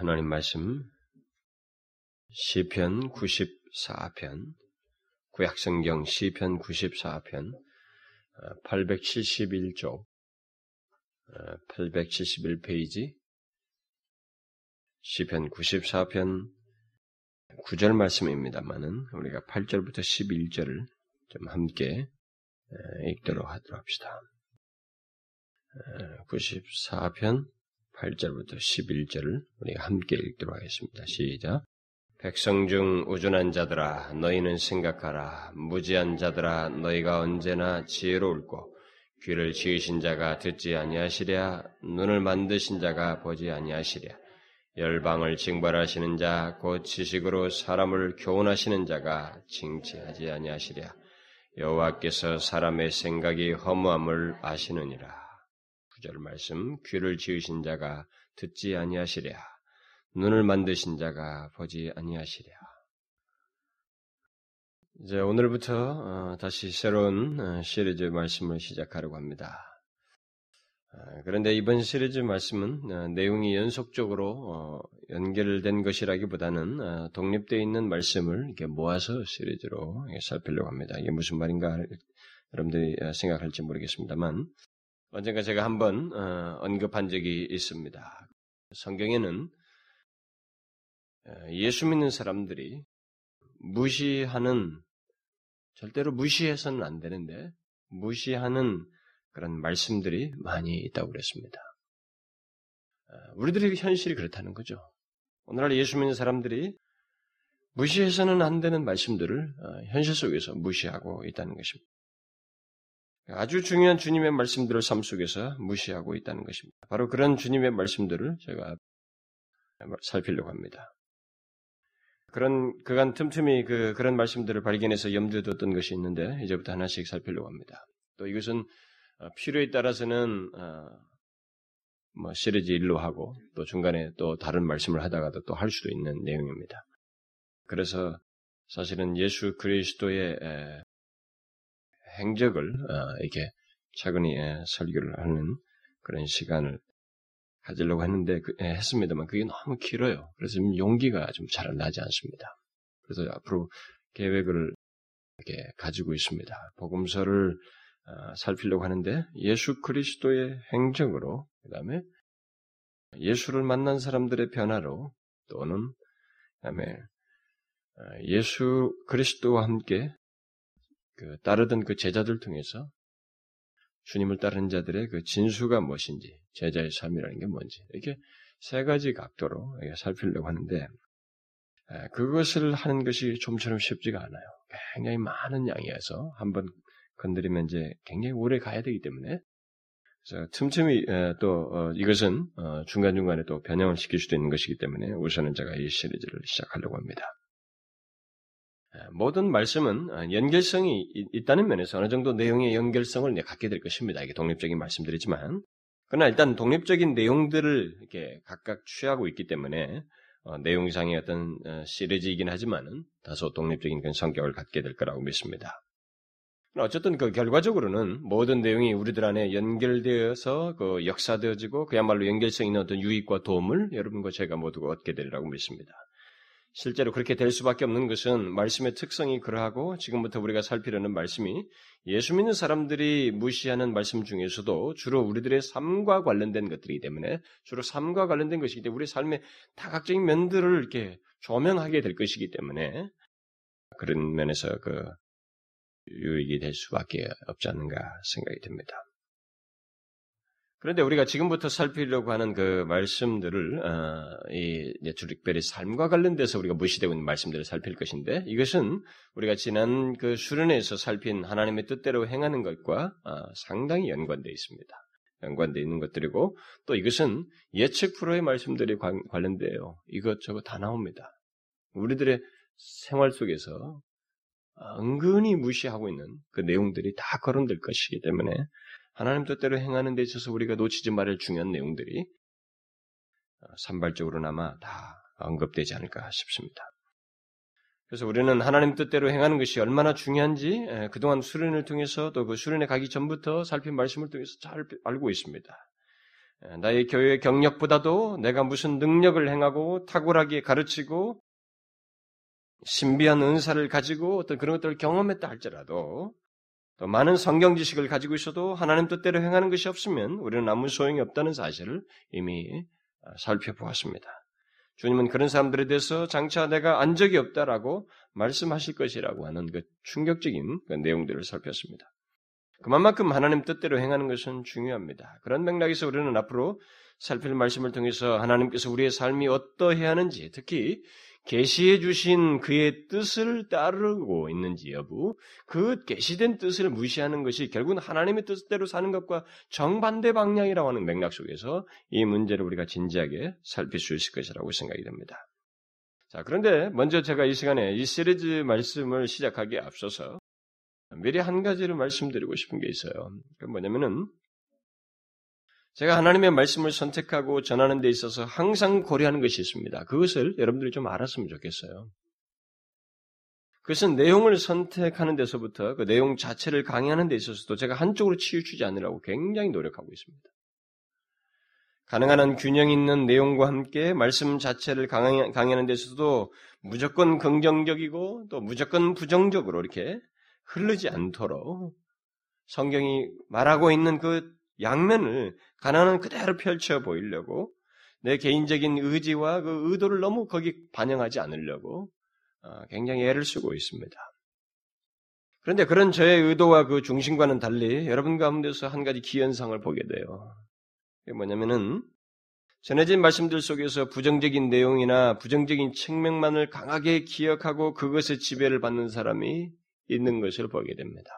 하나님 말씀 시편 94편 구약성경 시편 94편 871쪽 871페이지 시편 94편 9절 말씀입니다만은 우리가 8절부터 11절을 좀 함께 읽도록 하도록 합시다. 94편 8절부터 11절을 우리가 함께 읽도록 하겠습니다. 시작. 백성 중 우준한 자들아 너희는 생각하라. 무지한 자들아 너희가 언제나 지혜로울고 귀를 지으신 자가 듣지 아니하시랴. 눈을 만드신 자가 보지 아니하시랴. 열방을 징벌하시는 자 곧 지식으로 사람을 교훈하시는 자가 징치하지 아니하시랴. 여호와께서 사람의 생각이 허무함을 아시느니라 구절 말씀 귀를 지으신 자가 듣지 아니하시랴 눈을 만드신 자가 보지 아니하시랴 이제 오늘부터 다시 새로운 시리즈 말씀을 시작하려고 합니다. 그런데 이번 시리즈 말씀은 내용이 연속적으로 연결된 것이라기보다는 독립되어 있는 말씀을 이렇게 모아서 시리즈로 살피려고 합니다. 이게 무슨 말인가 여러분들이 생각할지 모르겠습니다만 언젠가 제가 한번 언급한 적이 있습니다. 성경에는 예수 믿는 사람들이 무시하는 절대로 무시해서는 안 되는데 무시하는 그런 말씀들이 많이 있다고 그랬습니다. 우리들의 현실이 그렇다는 거죠. 오늘날 예수 믿는 사람들이 무시해서는 안 되는 말씀들을 현실 속에서 무시하고 있다는 것입니다. 아주 중요한 주님의 말씀들을 삶 속에서 무시하고 있다는 것입니다. 바로 그런 주님의 말씀들을 제가 살피려고 합니다. 그런 그간 틈틈이 그 그런 말씀들을 발견해서 염두에 뒀던 것이 있는데 이제부터 하나씩 살피려고 합니다. 또 이것은 어, 필요에 따라서는 어, 뭐 시리즈 일로 하고 또 중간에 또 다른 말씀을 하다가도 또 할 수도 있는 내용입니다. 그래서 사실은 예수 그리스도의 행적을 어, 이렇게 차근히 설교를 하는 그런 시간을 가지려고 했는데 그, 예, 했습니다만 그게 너무 길어요. 그래서 용기가 좀 잘 나지 않습니다. 그래서 앞으로 계획을 이렇게 가지고 있습니다. 복음서를 어, 살피려고 하는데 예수 그리스도의 행적으로 그다음에 예수를 만난 사람들의 변화로 또는 그다음에 어, 예수 그리스도와 함께 그 따르던 그 제자들 통해서 주님을 따르는 자들의 그 진수가 무엇인지, 제자의 삶이라는 게 뭔지, 이렇게 세 가지 각도로 살피려고 하는데, 그것을 하는 것이 좀처럼 쉽지가 않아요. 굉장히 많은 양이어서 한번 건드리면 이제 굉장히 오래 가야 되기 때문에, 그래서 틈틈이 또 어, 이것은 어, 중간중간에 또 변형을 시킬 수도 있는 것이기 때문에 우선은 제가 이 시리즈를 시작하려고 합니다. 모든 말씀은 어, 연결성이 있다는 면에서 어느 정도 내용의 연결성을 갖게 될 것입니다. 이게 독립적인 말씀들이지만, 그러나 일단 독립적인 내용들을 이렇게 각각 취하고 있기 때문에 어, 내용상의 어떤 어, 시리즈이긴 하지만은 다소 독립적인 그런 성격을 갖게 될 거라고 믿습니다. 어쨌든 그 결과적으로는 모든 내용이 우리들 안에 연결되어서 그 역사되어지고 그야말로 연결성 있는 어떤 유익과 도움을 여러분과 제가 모두가 얻게 되리라고 믿습니다. 실제로 그렇게 될 수밖에 없는 것은 말씀의 특성이 그러하고 지금부터 우리가 살피려는 말씀이 예수 믿는 사람들이 무시하는 말씀 중에서도 주로 우리들의 삶과 관련된 것들이기 때문에 주로 삶과 관련된 것이기 때문에 우리 삶의 다각적인 면들을 이렇게 조명하게 될 것이기 때문에 그런 면에서 그 유익이 될 수밖에 없지 않는가 생각이 듭니다. 그런데 우리가 지금부터 살피려고 하는 그 말씀들을 어, 이 주릭벨의 삶과 관련돼서 우리가 무시되고 있는 말씀들을 살필 것인데 이것은 우리가 지난 그 수련회에서 살핀 하나님의 뜻대로 행하는 것과 어, 상당히 연관되어 있습니다. 연관되어 있는 것들이고 또 이것은 예측 프로의 말씀들이 관, 관련돼요. 이것저것 다 나옵니다. 우리들의 생활 속에서 은근히 무시하고 있는 그 내용들이 다 거론될 것이기 때문에 하나님 뜻대로 행하는 데 있어서 우리가 놓치지 말할 중요한 내용들이 어, 산발적으로나마 다 언급되지 않을까 싶습니다. 그래서 우리는 하나님 뜻대로 행하는 것이 얼마나 중요한지 그동안 수련을 통해서 또 그 수련에 가기 전부터 살핀 말씀을 통해서 잘 알고 있습니다. 나의 교회 경력보다도 내가 무슨 능력을 행하고 탁월하게 가르치고 신비한 은사를 가지고 어떤 그런 것들을 경험했다 할지라도 또 많은 성경 지식을 가지고 있어도 하나님 뜻대로 행하는 것이 없으면 우리는 아무 소용이 없다는 사실을 이미 살펴보았습니다. 주님은 그런 사람들에 대해서 장차 내가 안 적이 없다라고 말씀하실 것이라고 하는 그 충격적인 그 내용들을 살폈습니다. 그만큼 하나님 뜻대로 행하는 것은 중요합니다. 그런 맥락에서 우리는 앞으로 살필 말씀을 통해서 하나님께서 우리의 삶이 어떠해야 하는지, 특히 계시해 주신 그의 뜻을 따르고 있는지 여부, 그 계시된 뜻을 무시하는 것이 결국은 하나님의 뜻대로 사는 것과 정반대 방향이라고 하는 맥락 속에서 이 문제를 우리가 진지하게 살필 수 있을 것이라고 생각이 됩니다. 자, 그런데 먼저 제가 이 시간에 이 시리즈 말씀을 시작하기에 앞서서 미리 한 가지를 말씀드리고 싶은 게 있어요. 그 뭐냐면은 제가 하나님의 말씀을 선택하고 전하는 데 있어서 항상 고려하는 것이 있습니다. 그것을 여러분들이 좀 알았으면 좋겠어요. 그것은 내용을 선택하는 데서부터 그 내용 자체를 강의하는 데 있어서도 제가 한쪽으로 치우치지 않으려고 굉장히 노력하고 있습니다. 가능한 한 균형 있는 내용과 함께 말씀 자체를 강의하는 데 있어서도 무조건 긍정적이고 또 무조건 부정적으로 이렇게 흐르지 않도록 성경이 말하고 있는 그 양면을 가난한 그대로 펼쳐 보이려고 내 개인적인 의지와 그 의도를 너무 거기 반영하지 않으려고 어, 굉장히 애를 쓰고 있습니다. 그런데 그런 저의 의도와 그 중심과는 달리 여러분 가운데서 한 가지 기현상을 보게 돼요. 그게 뭐냐면은 전해진 말씀들 속에서 부정적인 내용이나 부정적인 측면만을 강하게 기억하고 그것의 지배를 받는 사람이 있는 것을 보게 됩니다.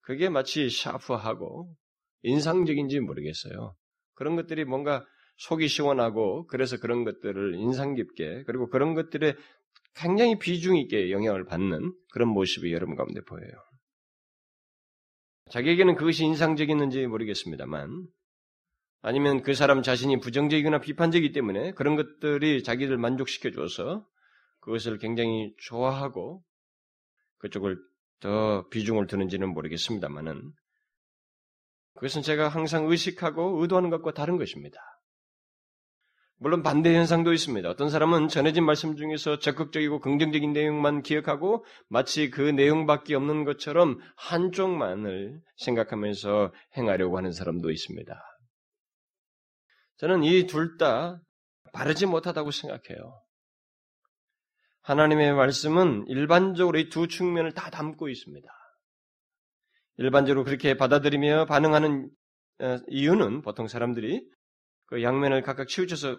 그게 마치 샤프하고 인상적인지 모르겠어요. 그런 것들이 뭔가 속이 시원하고 그래서 그런 것들을 인상 깊게 그리고 그런 것들에 굉장히 비중 있게 영향을 받는 그런 모습이 여러분 가운데 보여요. 자기에게는 그것이 인상적이는지 모르겠습니다만 아니면 그 사람 자신이 부정적이거나 비판적이기 때문에 그런 것들이 자기를 만족시켜 줘서 그것을 굉장히 좋아하고 그쪽을 더 비중을 두는지는 모르겠습니다만은 그것은 제가 항상 의식하고 의도하는 것과 다른 것입니다. 물론 반대 현상도 있습니다. 어떤 사람은 전해진 말씀 중에서 적극적이고 긍정적인 내용만 기억하고 마치 그 내용밖에 없는 것처럼 한쪽만을 생각하면서 행하려고 하는 사람도 있습니다. 저는 이 둘 다 바르지 못하다고 생각해요. 하나님의 말씀은 일반적으로 이 두 측면을 다 담고 있습니다. 일반적으로 그렇게 받아들이며 반응하는 어, 이유는 보통 사람들이 그 양면을 각각 치우쳐서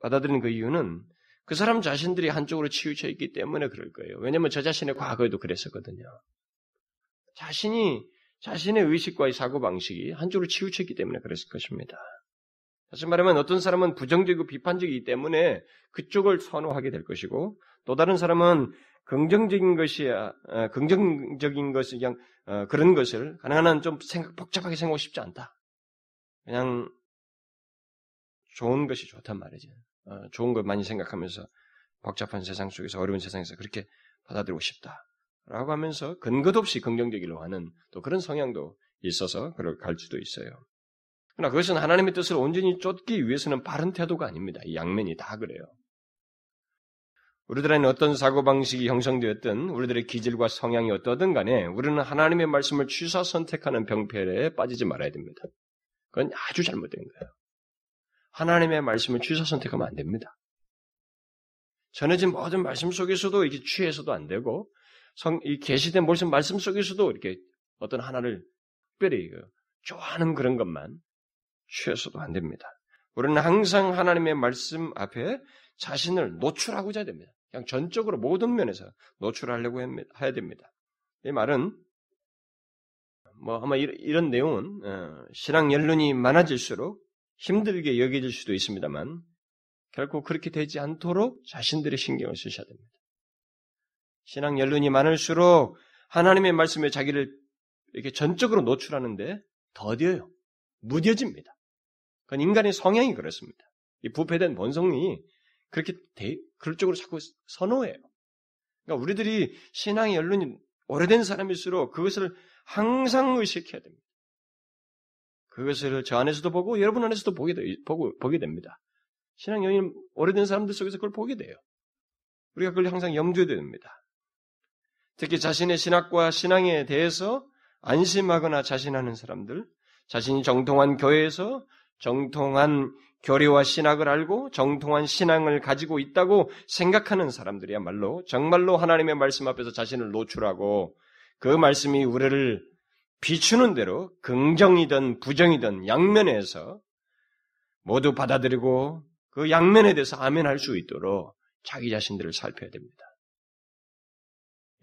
받아들이는 그 이유는 그 사람 자신들이 한쪽으로 치우쳐 있기 때문에 그럴 거예요. 왜냐하면 저 자신의 과거에도 그랬었거든요. 자신이 자신의 의식과의 사고 방식이 한쪽으로 치우쳤기 때문에 그랬을 것입니다. 다시 말하면 어떤 사람은 부정적이고 비판적이기 때문에 그쪽을 선호하게 될 것이고 또 다른 사람은 긍정적인 것이야, 어, 긍정적인 것이 그냥 어, 그런 것을 가능한 한 좀 생각 복잡하게 생각하고 싶지 않다. 그냥 좋은 것이 좋단 말이지. 어, 좋은 것 많이 생각하면서 복잡한 세상 속에서 어려운 세상에서 그렇게 받아들이고 싶다. 라고 하면서 근거도 없이 긍정적이려고 하는 또 그런 성향도 있어서 그럴 갈 수도 있어요. 그러나 그것은 하나님의 뜻을 온전히 쫓기 위해서는 바른 태도가 아닙니다. 이 양면이 다 그래요. 우리들 안에 어떤 사고방식이 형성되었든 우리들의 기질과 성향이 어떠든 간에 우리는 하나님의 말씀을 취사 선택하는 병폐에 빠지지 말아야 됩니다. 그건 아주 잘못된 거예요. 하나님의 말씀을 취사 선택하면 안 됩니다. 전해진 모든 말씀 속에서도 이렇게 취해서도 안 되고 성, 이 계시된 모든 말씀 속에서도 이렇게 어떤 하나를 특별히 그 좋아하는 그런 것만 취해서도 안 됩니다. 우리는 항상 하나님의 말씀 앞에 자신을 노출하고자 됩니다. 그냥 전적으로 모든 면에서 노출하려고 해야 됩니다. 이 말은 뭐 아마 이런 내용은 어, 신앙 연륜이 많아질수록 힘들게 여겨질 수도 있습니다만 결코 그렇게 되지 않도록 자신들의 신경을 쓰셔야 됩니다. 신앙 연륜이 많을수록 하나님의 말씀에 자기를 이렇게 전적으로 노출하는데 더뎌요. 무뎌집니다. 그건 인간의 성향이 그렇습니다. 이 부패된 본성이 그렇게 대, 그럴 쪽으로 자꾸 선호해요. 그러니까 우리들이 신앙의 연륜이 오래된 사람일수록 그것을 항상 의식해야 됩니다. 그것을 저 안에서도 보고 여러분 안에서도 보게, 보고, 보게 됩니다. 신앙 영이 오래된 사람들 속에서 그걸 보게 돼요. 우리가 그걸 항상 염두에 됩니다. 특히 자신의 신학과 신앙에 대해서 안심하거나 자신하는 사람들, 자신이 정통한 교회에서 정통한 교리와 신학을 알고 정통한 신앙을 가지고 있다고 생각하는 사람들이야말로 정말로 하나님의 말씀 앞에서 자신을 노출하고 그 말씀이 우리를 비추는 대로 긍정이든 부정이든 양면에서 모두 받아들이고 그 양면에 대해서 아멘할 수 있도록 자기 자신들을 살펴야 됩니다.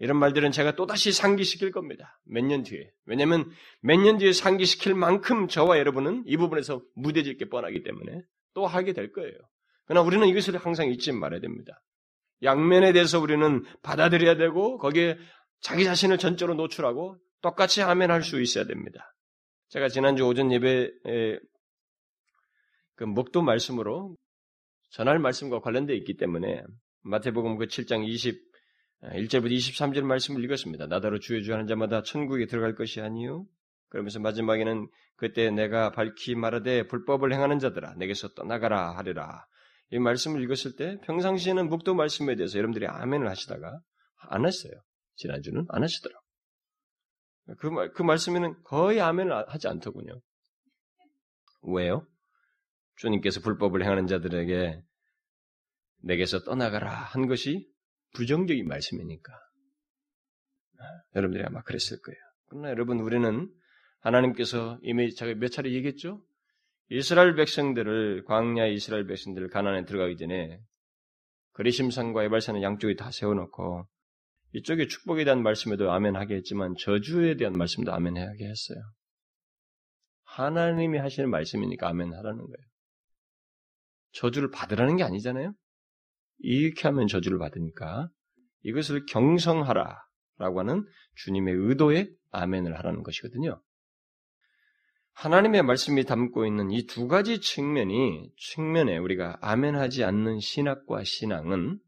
이런 말들은 제가 또다시 상기시킬 겁니다. 몇 년 뒤에. 왜냐하면 몇 년 뒤에 상기시킬 만큼 저와 여러분은 이 부분에서 무뎌질 게 뻔하기 때문에 또 하게 될 거예요. 그러나 우리는 이것을 항상 잊지 말아야 됩니다. 양면에 대해서 우리는 받아들여야 되고 거기에 자기 자신을 전적으로 노출하고 똑같이 아멘할 수 있어야 됩니다. 제가 지난주 오전 예배에 그 목도 말씀으로 전할 말씀과 관련되어 있기 때문에 마태복음 그 7장 20 1절부터 23절 말씀을 읽었습니다. 나더러 주여 주 하는 자마다 천국에 들어갈 것이 아니요. 그러면서 마지막에는 그때 내가 밝히 말하되 불법을 행하는 자들아 내게서 떠나가라 하리라. 이 말씀을 읽었을 때 평상시에는 묵도 말씀에 대해서 여러분들이 아멘을 하시다가 안 했어요. 지난주는 안 하시더라고요. 그, 말, 그 말씀에는 거의 아멘을 하지 않더군요. 왜요? 주님께서 불법을 행하는 자들에게 내게서 떠나가라 한 것이 부정적인 말씀이니까. 여러분들이 아마 그랬을 거예요. 그러나 여러분, 우리는 하나님께서 이미 제가 몇 차례 얘기했죠? 이스라엘 백성들을, 광야 이스라엘 백성들을 가난에 들어가기 전에 그리심산과 에발산을 양쪽에 다 세워놓고 이쪽에 축복에 대한 말씀에도 아멘 하게 했지만 저주에 대한 말씀도 아멘 하게 했어요. 하나님이 하시는 말씀이니까 아멘 하라는 거예요. 저주를 받으라는 게 아니잖아요? 이렇게 하면 저주를 받으니까 이것을 경성하라라고 하는 주님의 의도에 아멘을 하라는 것이거든요. 하나님의 말씀이 담고 있는 이 두 가지 측면이 측면에 우리가 아멘하지 않는 신학과 신앙은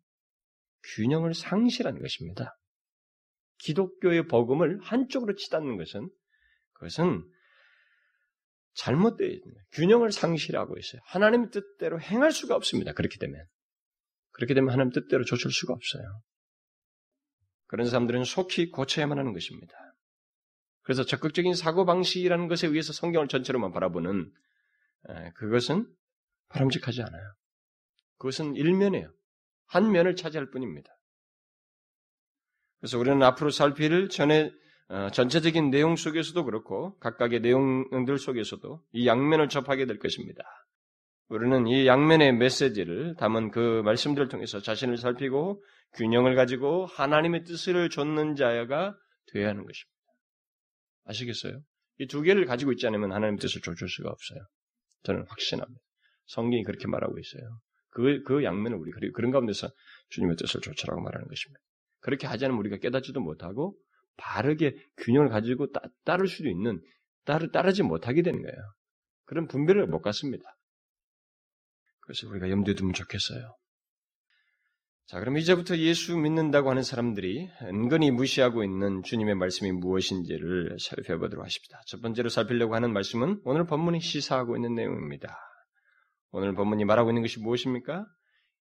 균형을 상실하는 것입니다. 기독교의 복음을 한쪽으로 치닫는 것은 그것은 잘못되어 있는 균형을 상실하고 있어요. 하나님의 뜻대로 행할 수가 없습니다. 그렇게 되면 그렇게 되면 하나님 뜻대로 조칠 수가 없어요. 그런 사람들은 속히 고쳐야만 하는 것입니다. 그래서 적극적인 사고방식이라는 것에 의해서 성경을 전체로만 바라보는 그것은 바람직하지 않아요. 그것은 일면이에요. 한 면을 차지할 뿐입니다. 그래서 우리는 앞으로 살필 전에 어, 전체적인 내용 속에서도 그렇고 각각의 내용들 속에서도 이 양면을 접하게 될 것입니다. 우리는 이 양면의 메시지를 담은 그 말씀들을 통해서 자신을 살피고 균형을 가지고 하나님의 뜻을 좇는 자가 되어야 하는 것입니다. 아시겠어요? 이 두 개를 가지고 있지 않으면 하나님의 뜻을 좇을 수가 없어요. 저는 확신합니다. 성경이 그렇게 말하고 있어요. 그, 그 양면을 우리, 그런 가운데서 주님의 뜻을 좇으라고 말하는 것입니다. 그렇게 하지 않으면 우리가 깨닫지도 못하고 바르게 균형을 가지고 따, 따를 수도 있는, 따르, 따르지 못하게 되는 거예요. 그런 분별을 못 갖습니다. 그래서 우리가 염두에 두면 좋겠어요. 자, 그럼 이제부터 예수 믿는다고 하는 사람들이 은근히 무시하고 있는 주님의 말씀이 무엇인지를 살펴보도록 하십니다. 첫 번째로 살피려고 하는 말씀은 오늘 본문이 시사하고 있는 내용입니다. 오늘 본문이 말하고 있는 것이 무엇입니까?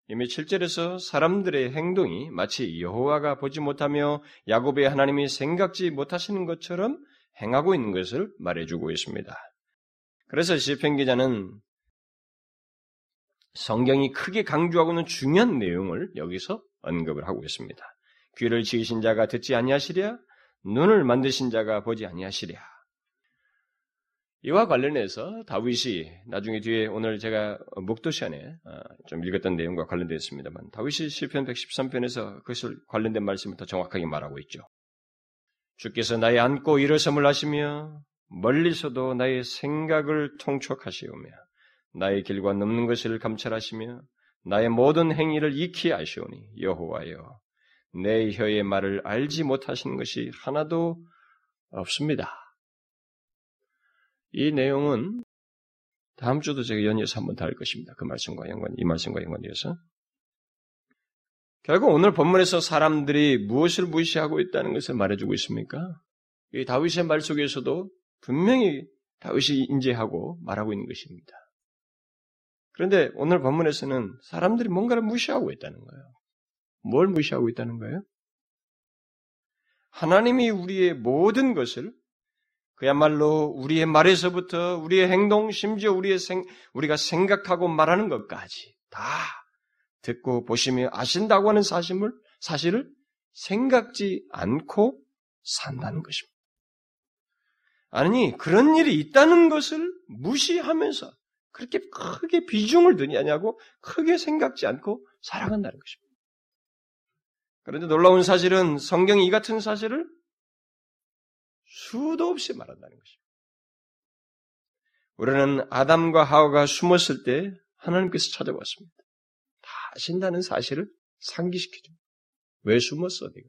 이미 7절에서 사람들의 행동이 마치 여호와가 보지 못하며 야곱의 하나님이 생각지 못하시는 것처럼 행하고 있는 것을 말해주고 있습니다. 그래서 시편 기자는 성경이 크게 강조하고 있는 중요한 내용을 여기서 언급을 하고 있습니다. 귀를 지으신 자가 듣지 아니하시랴 눈을 만드신 자가 보지 아니하시랴 이와 관련해서 다윗이 나중에 뒤에 오늘 제가 목도 시간에 어, 좀 읽었던 내용과 관련되어 있습니다만 다윗이 시편 113편에서 그것을 관련된 말씀을 더 정확하게 말하고 있죠. 주께서 나의 안고 일어섬을 하시며 멀리서도 나의 생각을 통촉하시오며 나의 길과 넘는 것을 감찰하시며 나의 모든 행위를 익히 아시오니 여호와여 내 혀의 말을 알지 못하시는 것이 하나도 없습니다. 이 내용은 다음 주도 제가 연이어서 한번 다룰 것입니다. 그 말씀과 연관, 이 말씀과 연관되어서. 결국 오늘 본문에서 사람들이 무엇을 무시하고 있다는 것을 말해주고 있습니까? 이 다윗의 말 속에서도 분명히 다윗이 인지하고 말하고 있는 것입니다. 그런데 오늘 본문에서는 사람들이 뭔가를 무시하고 있다는 거예요. 뭘 무시하고 있다는 거예요? 하나님이 우리의 모든 것을 그야말로 우리의 말에서부터 우리의 행동, 심지어 우리의 생, 우리가 생각하고 말하는 것까지 다 듣고 보시며 아신다고 하는 사실을, 사실을 생각지 않고 산다는 것입니다. 아니, 그런 일이 있다는 것을 무시하면서 그렇게 크게 비중을 두냐냐고 크게 생각지 않고 살아간다는 것입니다. 그런데 놀라운 사실은 성경이 이 같은 사실을 수도 없이 말한다는 것입니다. 우리는 아담과 하와가 숨었을 때 하나님께서 찾아왔습니다. 다 아신다는 사실을 상기시켜줍니다. 왜 숨었어, 네가?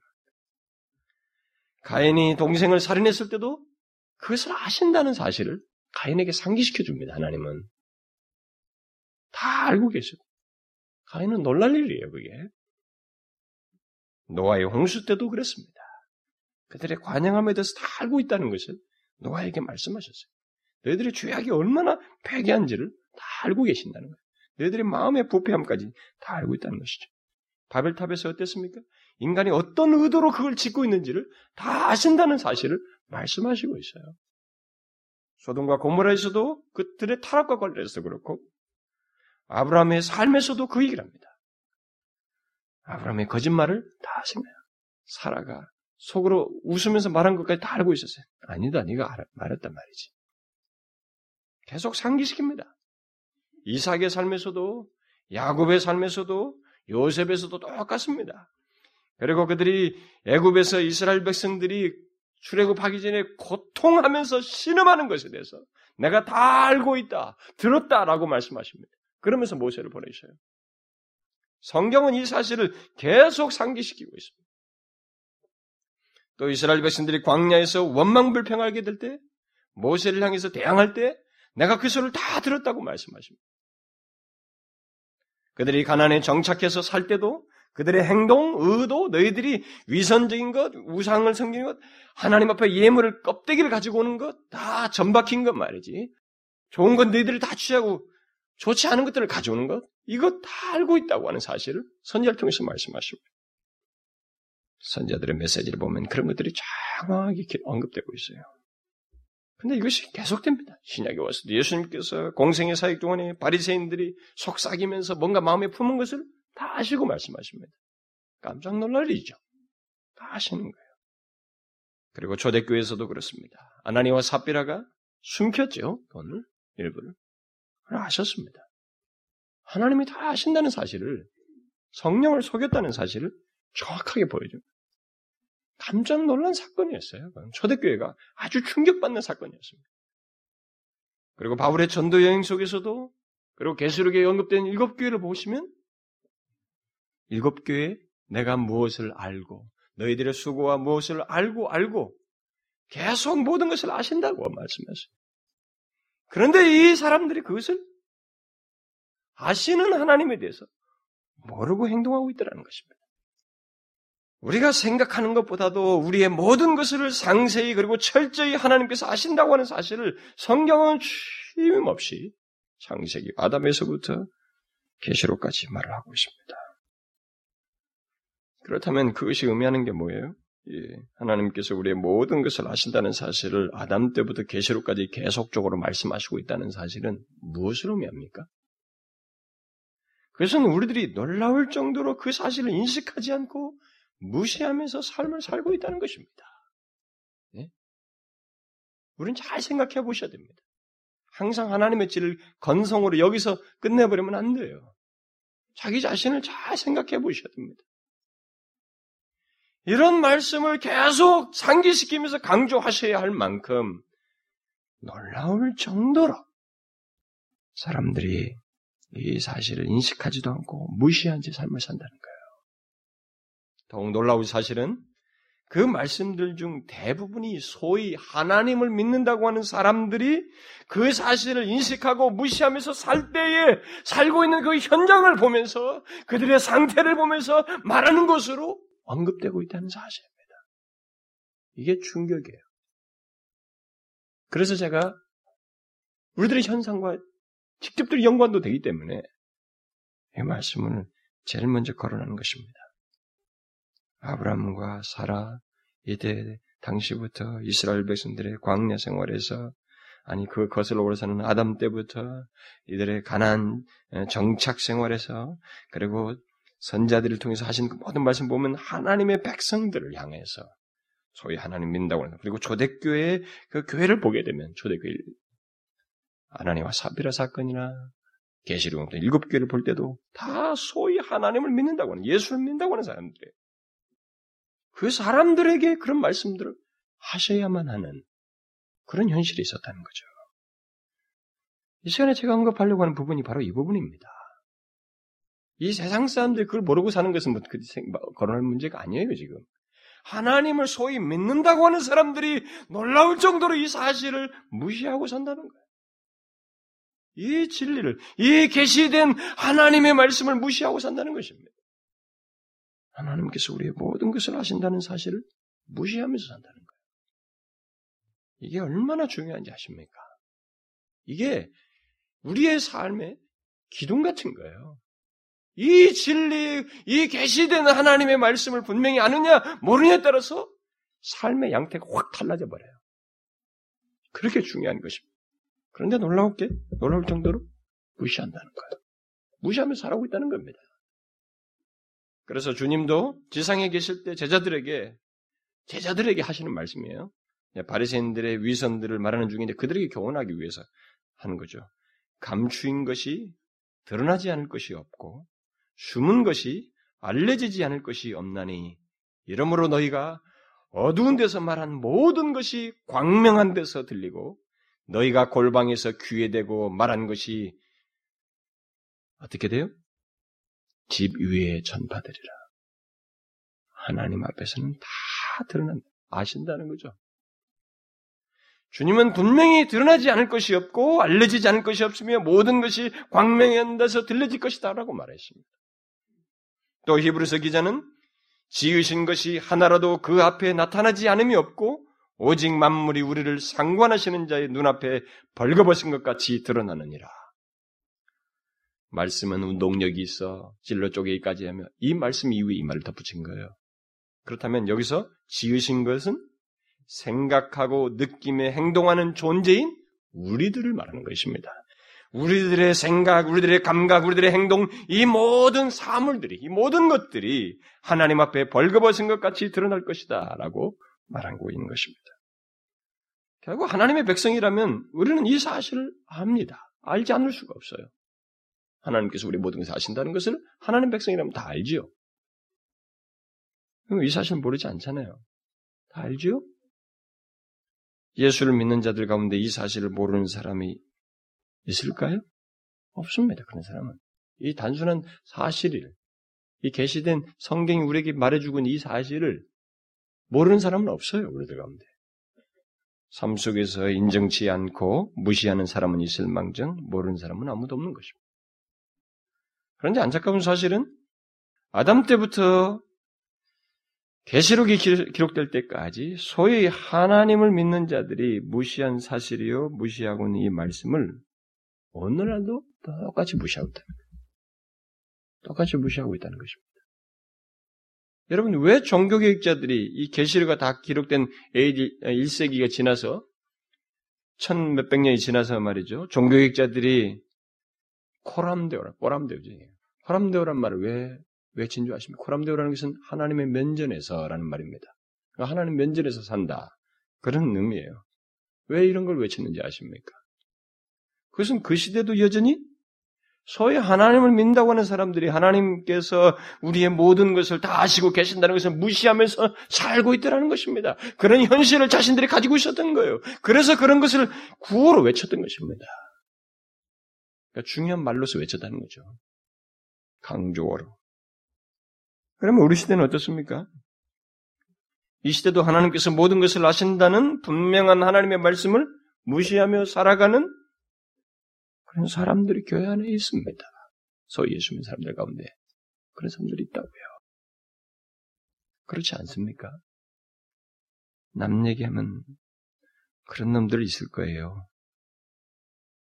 가인이 동생을 살인했을 때도 그것을 아신다는 사실을 가인에게 상기시켜 줍니다, 하나님은. 다 알고 계셔. 가인은 놀랄 일이에요, 그게. 노아의 홍수 때도 그랬습니다. 그들의 관영함에 대해서 다 알고 있다는 것을 노아에게 말씀하셨어요. 너희들의 죄악이 얼마나 폐기한지를 다 알고 계신다는 거예요. 너희들의 마음의 부패함까지 다 알고 있다는 것이죠. 바벨탑에서 어땠습니까? 인간이 어떤 의도로 그걸 짓고 있는지를 다 아신다는 사실을 말씀하시고 있어요. 소돔과 고모라에서도 그들의 타락과 관련해서 그렇고 아브라함의 삶에서도 그 얘기를 합니다. 아브라함의 거짓말을 다 아십니다. 사라가 속으로 웃으면서 말한 것까지 다 알고 있었어요. 아니다, 네가 말했단 말이지. 계속 상기시킵니다. 이삭의 삶에서도 야곱의 삶에서도 요셉에서도 똑같습니다. 그리고 그들이 애굽에서 이스라엘 백성들이 출애굽하기 전에 고통하면서 신음하는 것에 대해서 내가 다 알고 있다, 들었다라고 말씀하십니다. 그러면서 모세를 보내셔요. 성경은 이 사실을 계속 상기시키고 있습니다. 또 이스라엘 백성들이 광야에서 원망불평하게 될 때, 모세를 향해서 대항할 때, 내가 그 소리를 다 들었다고 말씀하십니다. 그들이 가난에 정착해서 살 때도 그들의 행동, 의도, 너희들이 위선적인 것, 우상을 섬기는 것, 하나님 앞에 예물을 껍데기를 가지고 오는 것, 다 전박힌 것 말이지. 좋은 건 너희들을 다 취하고 좋지 않은 것들을 가져오는 것, 이거 다 알고 있다고 하는 사실을 선지자를 통해서 말씀하시고 선자들의 메시지를 보면 그런 것들이 장황하게 언급되고 있어요. 근데 이것이 계속됩니다. 신약에 와서도 예수님께서 공생의 사역 동안에 바리새인들이 속삭이면서 뭔가 마음에 품은 것을 다 아시고 말씀하십니다. 깜짝 놀랄 일이죠. 다 아시는 거예요. 그리고 초대교회에서도 그렇습니다. 아나니와 삽비라가 숨겼죠. 돈을 일부를. 아셨습니다. 하나님이 다 아신다는 사실을 성령을 속였다는 사실을 정확하게 보여줍니다. 깜짝 놀란 사건이었어요. 초대교회가 아주 충격받는 사건이었습니다. 그리고 바울의 전도 여행 속에서도 그리고 계시록에 언급된 일곱 교회를 보시면 일곱 교회 내가 무엇을 알고 너희들의 수고와 무엇을 알고 알고 계속 모든 것을 아신다고 말씀하셨어요. 그런데 이 사람들이 그것을 아시는 하나님에 대해서 모르고 행동하고 있다는 것입니다. 우리가 생각하는 것보다도 우리의 모든 것을 상세히 그리고 철저히 하나님께서 아신다고 하는 사실을 성경은 쉼없이 창세기 아담에서부터 계시록까지 말을 하고 있습니다. 그렇다면 그것이 의미하는 게 뭐예요? 예, 하나님께서 우리의 모든 것을 아신다는 사실을 아담 때부터 계시록까지 계속적으로 말씀하시고 있다는 사실은 무엇을 의미합니까? 그것은 우리들이 놀라울 정도로 그 사실을 인식하지 않고 무시하면서 삶을 살고 있다는 것입니다. 네? 우리는 잘 생각해 보셔야 됩니다. 항상 하나님의 질을 건성으로 여기서 끝내버리면 안 돼요. 자기 자신을 잘 생각해 보셔야 됩니다. 이런 말씀을 계속 상기시키면서 강조하셔야 할 만큼 놀라울 정도로 사람들이 이 사실을 인식하지도 않고 무시한 채 삶을 산다는 거예요. 더욱 놀라운 사실은 그 말씀들 중 대부분이 소위 하나님을 믿는다고 하는 사람들이 그 사실을 인식하고 무시하면서 살 때에 살고 있는 그 현장을 보면서 그들의 상태를 보면서 말하는 것으로 언급되고 있다는 사실입니다. 이게 충격이에요. 그래서 제가 우리들의 현상과 직접적인 연관도 되기 때문에 이 말씀을 제일 먼저 거론하는 것입니다. 아브라함과 사라 이때 당시부터 이스라엘 백성들의 광야 생활에서 아니 그 거슬러 올라서는 아담 때부터 이들의 가난 정착 생활에서 그리고 선자들을 통해서 하신 그 모든 말씀 보면 하나님의 백성들을 향해서 소위 하나님 믿는다고 하는 그리고 초대교회의 그 교회를 보게 되면 초대교회 하나님과 사비라 사건이나 계시록 일곱 교회를 볼 때도 다 소위 하나님을 믿는다고 하는 예수를 믿는다고 하는 사람들이에요. 그 사람들에게 그런 말씀들을 하셔야만 하는 그런 현실이 있었다는 거죠. 이 시간에 제가 언급하려고 하는 부분이 바로 이 부분입니다. 이 세상 사람들이 그걸 모르고 사는 것은 뭐 거론할 문제가 아니에요, 지금. 하나님을 소위 믿는다고 하는 사람들이 놀라울 정도로 이 사실을 무시하고 산다는 거예요. 이 진리를, 이 계시된 하나님의 말씀을 무시하고 산다는 것입니다. 하나님께서 우리의 모든 것을 하신다는 사실을 무시하면서 산다는 거예요. 이게 얼마나 중요한지 아십니까? 이게 우리의 삶의 기둥 같은 거예요. 이 진리, 이 계시된 하나님의 말씀을 분명히 아느냐, 모르냐에 따라서 삶의 양태가 확 달라져 버려요. 그렇게 중요한 것입니다. 그런데 놀라울 게, 놀라울 정도로 무시한다는 거예요. 무시하면서 살아오고 있다는 겁니다. 그래서 주님도 지상에 계실 때 제자들에게, 제자들에게 하시는 말씀이에요. 바리새인들의 위선들을 말하는 중인데 그들에게 교훈하기 위해서 하는 거죠. 감추인 것이 드러나지 않을 것이 없고 숨은 것이 알려지지 않을 것이 없나니 이러므로 너희가 어두운 데서 말한 모든 것이 광명한 데서 들리고 너희가 골방에서 귀에 대고 말한 것이 어떻게 돼요? 집 위에 전파되리라. 하나님 앞에서는 다 드러난 아신다는 거죠. 주님은 분명히 드러나지 않을 것이 없고 알려지지 않을 것이 없으며 모든 것이 광명한 데서 들려질 것이다라고 말했습니다. 또 히브리서 기자는 지으신 것이 하나라도 그 앞에 나타나지 않음이 없고 오직 만물이 우리를 상관하시는 자의 눈앞에 벌거벗은 것 같이 드러나느니라. 말씀은 운동력이 있어 진로 쪼개기까지 하며 이 말씀 이후에 이 말을 덧붙인 거예요. 그렇다면 여기서 지으신 것은 생각하고 느낌에 행동하는 존재인 우리들을 말하는 것입니다. 우리들의 생각, 우리들의 감각, 우리들의 행동, 이 모든 사물들이, 이 모든 것들이 하나님 앞에 벌거벗은 것 같이 드러날 것이다. 라고 말하고 있는 것입니다. 결국 하나님의 백성이라면 우리는 이 사실을 압니다. 알지 않을 수가 없어요. 하나님께서 우리 모든 것을 아신다는 것을 하나님 백성이라면 다 알지요. 이 사실은 모르지 않잖아요. 다 알지요? 예수를 믿는 자들 가운데 이 사실을 모르는 사람이 있을까요? 없습니다. 그런 사람은. 이 단순한 사실을, 이 계시된 성경이 우리에게 말해주고 있는 이 사실을 모르는 사람은 없어요. 우리들 가운데. 삶 속에서 인정치 않고 무시하는 사람은 있을 망정, 모르는 사람은 아무도 없는 것입니다. 그런데 안타까운 사실은 아담 때부터 계시록이 기록될 때까지 소위 하나님을 믿는 자들이 무시한 사실이요 무시하고 있는 이 말씀을 오늘날도 똑같이 무시하고 있다는 거예요. 똑같이 무시하고 있다는 것입니다. 여러분 왜 종교개혁자들이 이 계시록가 다 기록된 AD 1세기가 지나서 천 몇백 년이 지나서 말이죠. 종교개혁자들이 코람데오라, 꼬람데오지. 코람데오란 말을 왜 외친 줄 아십니까? 코람데오라는 것은 하나님의 면전에서라는 말입니다. 그러니까 하나님 면전에서 산다. 그런 의미예요. 왜 이런 걸 외쳤는지 아십니까? 그것은 그 시대도 여전히 소위 하나님을 믿는다고 하는 사람들이 하나님께서 우리의 모든 것을 다 아시고 계신다는 것을 무시하면서 살고 있더라는 것입니다. 그런 현실을 자신들이 가지고 있었던 거예요. 그래서 그런 것을 구호로 외쳤던 것입니다. 그러니까 중요한 말로서 외쳤다는 거죠. 강조어로. 그러면 우리 시대는 어떻습니까? 이 시대도 하나님께서 모든 것을 아신다는 분명한 하나님의 말씀을 무시하며 살아가는 그런 사람들이 교회 안에 있습니다. 소위 예수 믿는 사람들 가운데 그런 사람들이 있다고요. 그렇지 않습니까? 남 얘기하면 그런 놈들 있을 거예요.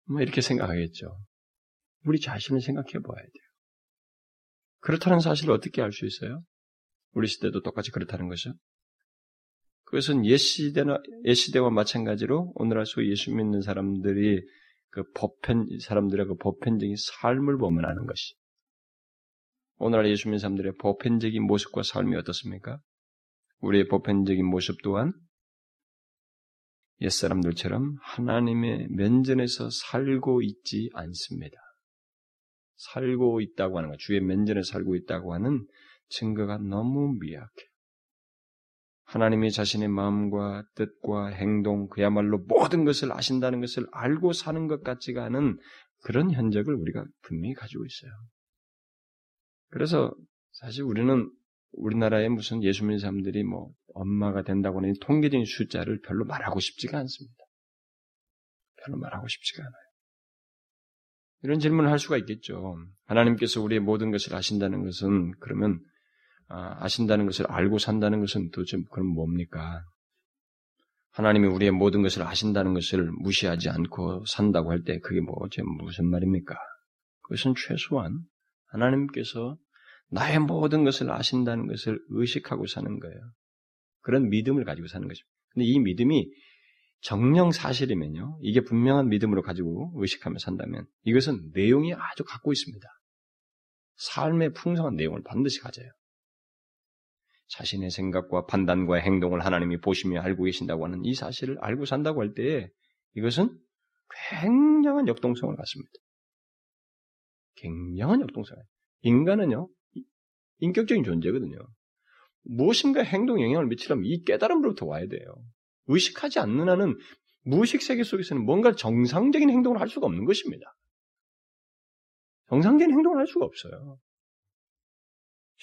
뭐 이렇게 생각하겠죠. 우리 자신을 생각해 봐야 돼요. 그렇다는 사실을 어떻게 알 수 있어요? 우리 시대도 똑같이 그렇다는 것이죠. 그것은 옛 시대나 옛 시대와 마찬가지로 오늘날 소위 예수 믿는 사람들이 그 보편 사람들의 그 보편적인 삶을 보면 아는 것이. 오늘날 예수 믿는 사람들의 보편적인 모습과 삶이 어떻습니까? 우리의 보편적인 모습 또한 옛 사람들처럼 하나님의 면전에서 살고 있지 않습니다. 살고 있다고 하는 것, 주의 면전에 살고 있다고 하는 증거가 너무 미약해. 하나님이 자신의 마음과 뜻과 행동, 그야말로 모든 것을 아신다는 것을 알고 사는 것 같지가 않은 그런 현적을 우리가 분명히 가지고 있어요. 그래서 사실 우리는 우리나라에 무슨 예수 믿는 사람들이 뭐 엄마가 된다고 하는 통계적인 숫자를 별로 말하고 싶지가 않습니다. 별로 말하고 싶지가 않아요. 이런 질문을 할 수가 있겠죠. 하나님께서 우리의 모든 것을 아신다는 것은 그러면 아, 아신다는 것을 알고 산다는 것은 도대체 그럼 뭡니까? 하나님이 우리의 모든 것을 아신다는 것을 무시하지 않고 산다고 할 때 그게 뭐지 무슨 말입니까? 그것은 최소한 하나님께서 나의 모든 것을 아신다는 것을 의식하고 사는 거예요. 그런 믿음을 가지고 사는 것입니다. 근데 이 믿음이 정령 사실이면요. 이게 분명한 믿음으로 가지고 의식하며 산다면 이것은 내용이 아주 갖고 있습니다. 삶의 풍성한 내용을 반드시 가져요. 자신의 생각과 판단과 행동을 하나님이 보시며 알고 계신다고 하는 이 사실을 알고 산다고 할 때에 이것은 굉장한 역동성을 갖습니다. 굉장한 역동성. 인간은요, 인격적인 존재거든요. 무엇인가 행동 영향을 미치려면 이 깨달음으로부터 와야 돼요. 의식하지 않는 한은 무의식 세계 속에서는 뭔가 정상적인 행동을 할 수가 없는 것입니다. 정상적인 행동을 할 수가 없어요.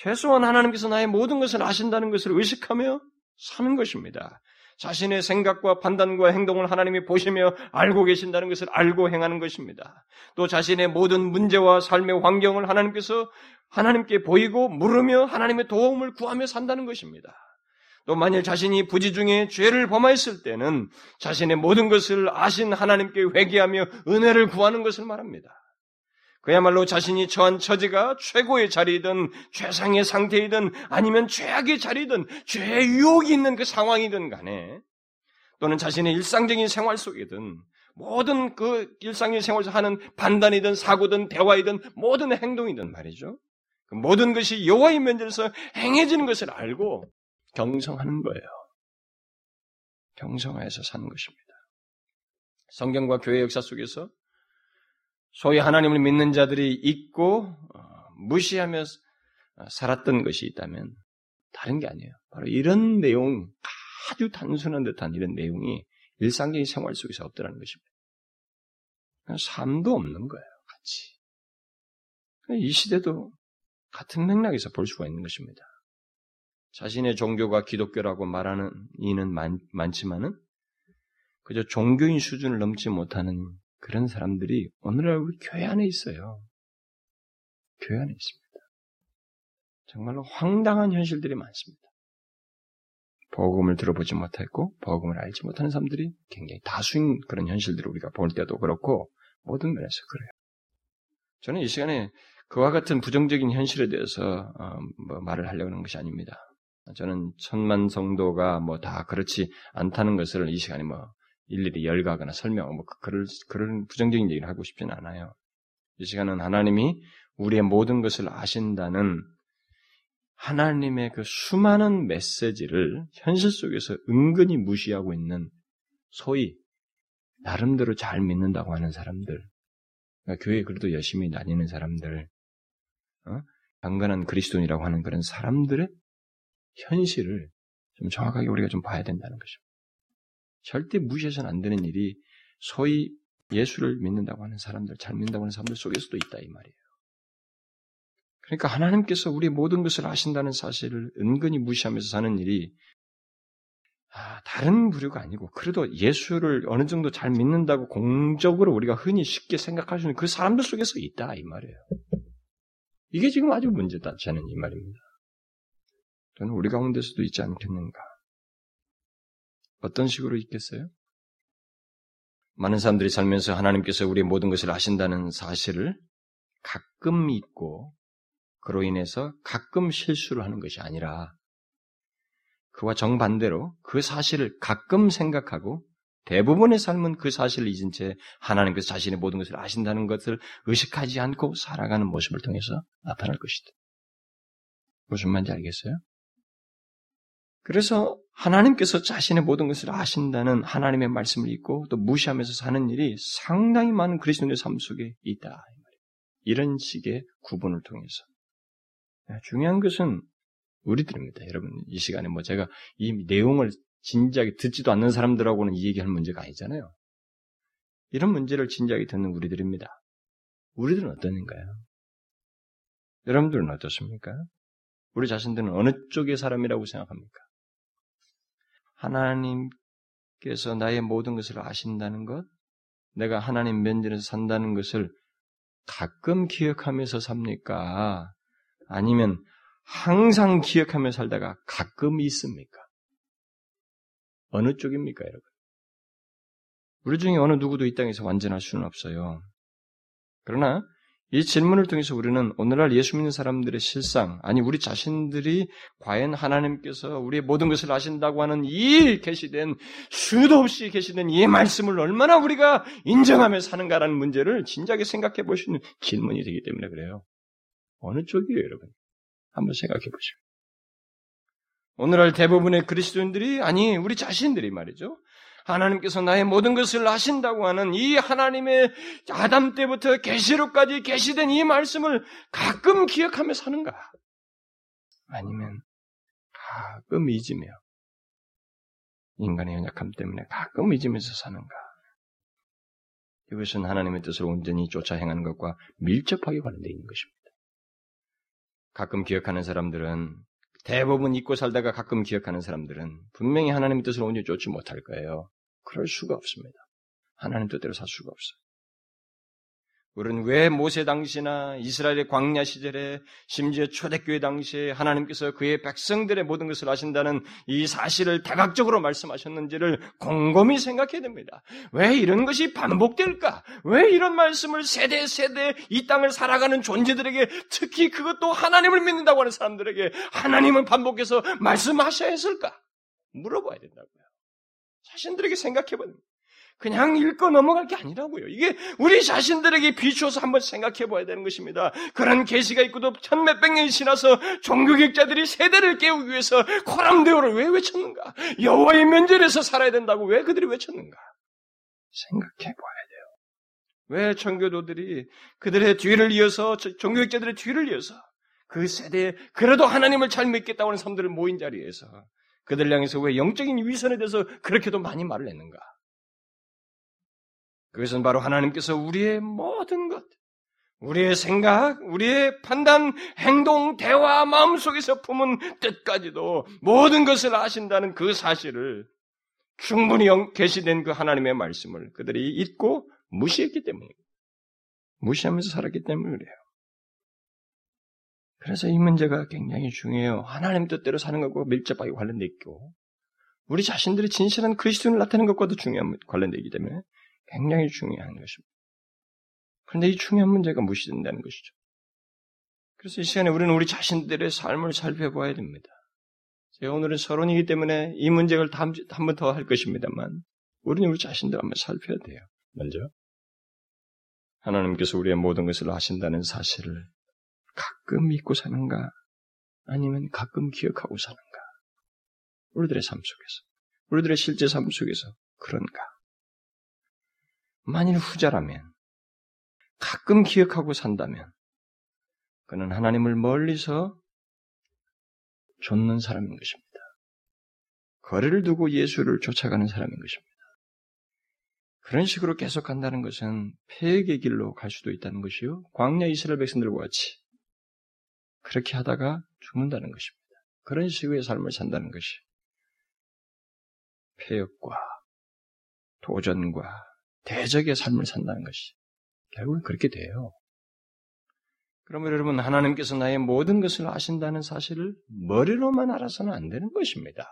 최소한 하나님께서 나의 모든 것을 아신다는 것을 의식하며 사는 것입니다. 자신의 생각과 판단과 행동을 하나님이 보시며 알고 계신다는 것을 알고 행하는 것입니다. 또 자신의 모든 문제와 삶의 환경을 하나님께서 하나님께 보이고 물으며 하나님의 도움을 구하며 산다는 것입니다. 또 만일 자신이 부지 중에 죄를 범하였을 때는 자신의 모든 것을 아신 하나님께 회개하며 은혜를 구하는 것을 말합니다. 그야말로 자신이 처한 처지가 최고의 자리이든 최상의 상태이든 아니면 최악의 자리이든 죄의 유혹이 있는 그 상황이든 간에 또는 자신의 일상적인 생활 속이든 모든 그 일상적인 생활에서 하는 판단이든 사고든 대화이든 모든 행동이든 말이죠. 그 모든 것이 여호와의 면전에서 행해지는 것을 알고 경성하는 거예요. 경성하여서 사는 것입니다. 성경과 교회 역사 속에서 소위 하나님을 믿는 자들이 있고 어, 무시하며 살았던 것이 있다면 다른 게 아니에요. 바로 이런 내용, 아주 단순한 듯한 이런 내용이 일상적인 생활 속에서 없더라는 것입니다. 삶도 없는 거예요, 같이. 이 시대도 같은 맥락에서 볼 수가 있는 것입니다. 자신의 종교가 기독교라고 말하는 이는 많, 많지만은 그저 종교인 수준을 넘지 못하는 그런 사람들이 오늘날 우리 교회 안에 있어요. 교회 안에 있습니다. 정말로 황당한 현실들이 많습니다. 복음을 들어보지 못했고 복음을 알지 못하는 사람들이 굉장히 다수인 그런 현실들을 우리가 볼 때도 그렇고 모든 면에서 그래요. 저는 이 시간에 그와 같은 부정적인 현실에 대해서 어, 뭐 말을 하려고 하는 것이 아닙니다. 저는 천만 성도가 뭐 다 그렇지 않다는 것을 이 시간에 뭐 일일이 열거하거나 설명하고 뭐 그럴, 그런 부정적인 얘기를 하고 싶지는 않아요. 이 시간은 하나님이 우리의 모든 것을 아신다는 하나님의 그 수많은 메시지를 현실 속에서 은근히 무시하고 있는 소위 나름대로 잘 믿는다고 하는 사람들, 그러니까 교회 그래도 열심히 다니는 사람들, 어? 강건한 그리스도인이라고 하는 그런 사람들의 현실을 좀 정확하게 우리가 좀 봐야 된다는 거죠. 절대 무시해서는 안 되는 일이 소위 예수를 믿는다고 하는 사람들, 잘 믿는다고 하는 사람들 속에서도 있다 이 말이에요. 그러니까 하나님께서 우리 모든 것을 아신다는 사실을 은근히 무시하면서 사는 일이 아, 다른 부류가 아니고 그래도 예수를 어느 정도 잘 믿는다고 공적으로 우리가 흔히 쉽게 생각할 수 있는 그 사람들 속에서 있다 이 말이에요. 이게 지금 아주 문제다 저는 이 말입니다. 저는 우리 가운데서도 있지 않겠는가. 어떤 식으로 있겠어요? 많은 사람들이 살면서 하나님께서 우리의 모든 것을 아신다는 사실을 가끔 잊고 그로 인해서 가끔 실수를 하는 것이 아니라 그와 정반대로 그 사실을 가끔 생각하고 대부분의 삶은 그 사실을 잊은 채 하나님께서 자신의 모든 것을 아신다는 것을 의식하지 않고 살아가는 모습을 통해서 나타날 것이다. 무슨 말인지 알겠어요? 그래서 하나님께서 자신의 모든 것을 아신다는 하나님의 말씀을 잊고 또 무시하면서 사는 일이 상당히 많은 그리스도인의 삶 속에 있다. 이런 식의 구분을 통해서. 중요한 것은 우리들입니다. 여러분, 이 시간에 뭐 제가 이 내용을 진지하게 듣지도 않는 사람들하고는 이 얘기할 문제가 아니잖아요. 이런 문제를 진지하게 듣는 우리들입니다. 우리들은 어떠는가요? 여러분들은 어떻습니까? 우리 자신들은 어느 쪽의 사람이라고 생각합니까? 하나님께서 나의 모든 것을 아신다는 것, 내가 하나님 면전에서 산다는 것을 가끔 기억하면서 삽니까? 아니면 항상 기억하며 살다가 가끔 있습니까? 어느 쪽입니까, 여러분? 우리 중에 어느 누구도 이 땅에서 완전할 수는 없어요. 그러나 이 질문을 통해서 우리는 오늘날 예수 믿는 사람들의 실상, 아니 우리 자신들이 과연 하나님께서 우리의 모든 것을 아신다고 하는 이 계시된 수도 없이 계시된 이 말씀을 얼마나 우리가 인정하며 사는가라는 문제를 진작에 생각해 보시는 질문이 되기 때문에 그래요. 어느 쪽이에요, 여러분? 한번 생각해 보시오. 오늘날 대부분의 그리스도인들이 아니 우리 자신들이 말이죠. 하나님께서 나의 모든 것을 아신다고 하는 이 하나님의 아담 때부터 계시록까지 계시된 이 말씀을 가끔 기억하며 사는가? 아니면 가끔 잊으며 인간의 연약함 때문에 가끔 잊으면서 사는가? 이것은 하나님의 뜻을 온전히 쫓아 행하는 것과 밀접하게 관련되어 있는 것입니다. 가끔 기억하는 사람들은 대부분 잊고 살다가 가끔 기억하는 사람들은 분명히 하나님의 뜻을 온전히 쫓지 못할 거예요. 그럴 수가 없습니다. 하나님 뜻대로 살 수가 없어요. 우리는 왜 모세 당시나 이스라엘의 광야 시절에 심지어 초대교회 당시에 하나님께서 그의 백성들의 모든 것을 아신다는 이 사실을 다각적으로 말씀하셨는지를 곰곰이 생각해야 됩니다. 왜 이런 것이 반복될까? 왜 이런 말씀을 세대 세대 이 땅을 살아가는 존재들에게 특히 그것도 하나님을 믿는다고 하는 사람들에게 하나님은 반복해서 말씀하셔야 했을까? 물어봐야 된다고요. 자신들에게 생각해보는 그냥 읽고 넘어갈 게 아니라고요. 이게 우리 자신들에게 비추어서 한번 생각해 봐야 되는 것입니다. 그런 계시가 있고도 천 몇백 년이 지나서 종교객자들이 세대를 깨우기 위해서 코람데오를 왜 외쳤는가? 여호와의 면전에서 살아야 된다고 왜 그들이 외쳤는가? 생각해 봐야 돼요. 왜 청교도들이 그들의 뒤를 이어서 종교객자들의 뒤를 이어서 그 세대에 그래도 하나님을 잘 믿겠다고 하는 사람들을 모인 자리에서 그들 향해서 왜 영적인 위선에 대해서 그렇게도 많이 말을 했는가? 그것은 바로 하나님께서 우리의 모든 것, 우리의 생각, 우리의 판단, 행동, 대화, 마음 속에서 품은 뜻까지도 모든 것을 아신다는 그 사실을 충분히 계시된 그 하나님의 말씀을 그들이 잊고 무시했기 때문입니다. 무시하면서 살았기 때문에 그래요. 그래서 이 문제가 굉장히 중요해요. 하나님 뜻대로 사는 것과 밀접하게 관련돼 있고, 우리 자신들이 진실한 그리스도인을 나타내는 것과도 중요한 관련되기 때문에 굉장히 중요한 것입니다. 그런데 이 중요한 문제가 무시된다는 것이죠. 그래서 이 시간에 우리는 우리 자신들의 삶을 살펴봐야 됩니다. 제가 오늘은 서론이기 때문에 이 문제를 한번 더 할 것입니다만, 우리는 우리 자신들 한번 살펴야 돼요. 먼저. 하나님께서 우리의 모든 것을 아신다는 사실을 가끔 믿고 사는가? 아니면 가끔 기억하고 사는가? 우리들의 삶 속에서, 우리들의 실제 삶 속에서 그런가? 만일 후자라면, 가끔 기억하고 산다면, 그는 하나님을 멀리서 좇는 사람인 것입니다. 거리를 두고 예수를 쫓아가는 사람인 것입니다. 그런 식으로 계속 간다는 것은 폐역의 길로 갈 수도 있다는 것이요. 광야 이스라엘 백성들과 같이 그렇게 하다가 죽는다는 것입니다. 그런 식의 삶을 산다는 것이 폐역과 도전과 대적의 삶을 산다는 것이 결국은 그렇게 돼요. 그러면 여러분 하나님께서 나의 모든 것을 아신다는 사실을 머리로만 알아서는 안 되는 것입니다.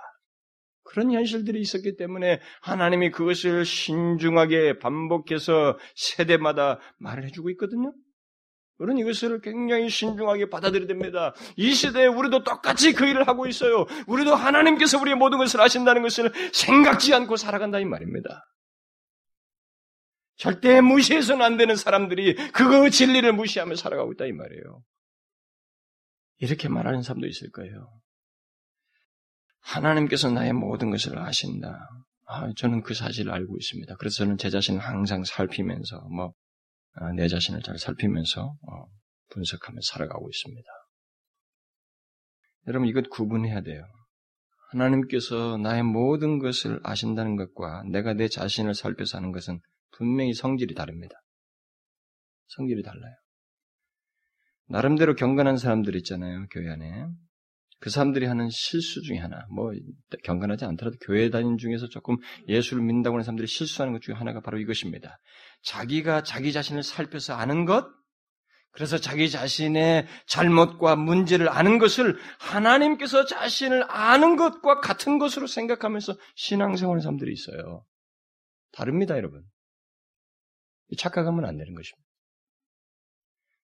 그런 현실들이 있었기 때문에 하나님이 그것을 신중하게 반복해서 세대마다 말을 해주고 있거든요. 우리는 이것을 굉장히 신중하게 받아들여야 됩니다. 이 시대에 우리도 똑같이 그 일을 하고 있어요. 우리도 하나님께서 우리의 모든 것을 아신다는 것을 생각지 않고 살아간다 이 말입니다. 절대 무시해서는 안 되는 사람들이 그거 진리를 무시하며 살아가고 있다 이 말이에요. 이렇게 말하는 사람도 있을 거예요. 하나님께서 나의 모든 것을 아신다. 아, 저는 그 사실을 알고 있습니다. 그래서 저는 제 자신을 항상 살피면서 뭐 내 아, 자신을 잘 살피면서 어, 분석하며 살아가고 있습니다. 여러분 이것 구분해야 돼요. 하나님께서 나의 모든 것을 아신다는 것과 내가 내 자신을 살펴서 하는 것은 분명히 성질이 다릅니다. 성질이 달라요. 나름대로 경건한 사람들 있잖아요, 교회 안에. 그 사람들이 하는 실수 중에 하나, 뭐, 경건하지 않더라도 교회 다닌 중에서 조금 예수를 믿는다고 하는 사람들이 실수하는 것 중에 하나가 바로 이것입니다. 자기가 자기 자신을 살펴서 아는 것, 그래서 자기 자신의 잘못과 문제를 아는 것을 하나님께서 자신을 아는 것과 같은 것으로 생각하면서 신앙생활하는 사람들이 있어요. 다릅니다, 여러분. 착각하면 안 되는 것입니다.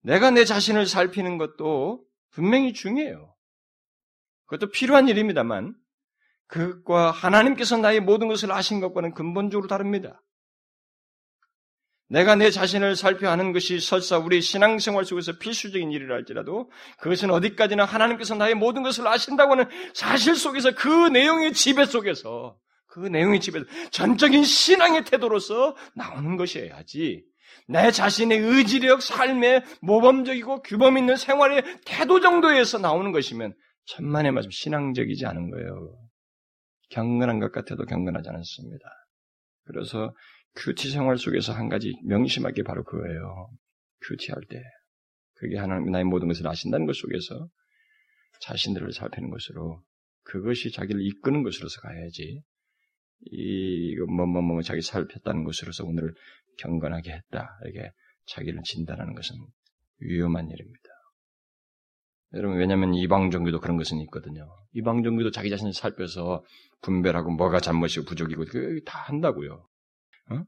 내가 내 자신을 살피는 것도 분명히 중요해요. 그것도 필요한 일입니다만, 그것과 하나님께서 나의 모든 것을 아신 것과는 근본적으로 다릅니다. 내가 내 자신을 살펴 하는 것이 설사 우리 신앙생활 속에서 필수적인 일이라 할지라도 그것은 어디까지나 하나님께서 나의 모든 것을 아신다고 하는 사실 속에서 그 내용의 지배 속에서 그 내용의 지배 전적인 신앙의 태도로서 나오는 것이어야지 내 자신의 의지력, 삶의 모범적이고 규범 있는 생활의 태도 정도에서 나오는 것이면 천만의 말씀 신앙적이지 않은 거예요. 경건한 것 같아도 경건하지 않습니다. 그래서 큐티 생활 속에서 한 가지 명심하게 바로 그거예요. 큐티할 때. 그게 하나님 나의 모든 것을 아신다는 것 속에서 자신들을 살피는 것으로 그것이 자기를 이끄는 것으로서 가야지. 이거 뭐뭐뭐 뭐, 뭐, 자기 살폈다는 것으로서 오늘을 경건하게 했다. 이렇게 자기를 진단하는 것은 위험한 일입니다. 여러분 왜냐하면 이방 종교도 그런 것은 있거든요. 이방 종교도 자기 자신을 살펴서 분별하고 뭐가 잘못이고 부족이고 다 한다고요. 어?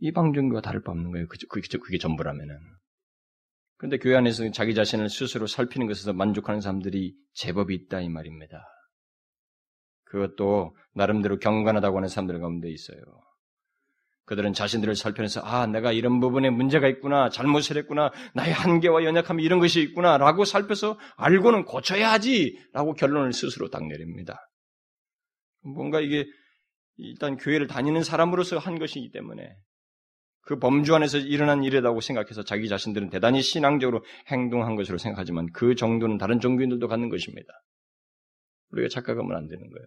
이방 종교가 다를 바 없는 거예요. 그게, 그게, 그게 전부라면은. 근데 교회 안에서 자기 자신을 스스로 살피는 것에서 만족하는 사람들이 제법 있다 이 말입니다. 그것도 나름대로 경건하다고 하는 사람들 가운데 있어요. 그들은 자신들을 살펴내서 아 내가 이런 부분에 문제가 있구나 잘못을 했구나 나의 한계와 연약함이 이런 것이 있구나라고 살펴서 알고는 고쳐야 하지라고 결론을 스스로 딱 내립니다. 뭔가 이게 일단 교회를 다니는 사람으로서 한 것이기 때문에 그 범주 안에서 일어난 일이라고 생각해서 자기 자신들은 대단히 신앙적으로 행동한 것으로 생각하지만 그 정도는 다른 종교인들도 갖는 것입니다. 우리가 착각하면 안 되는 거예요.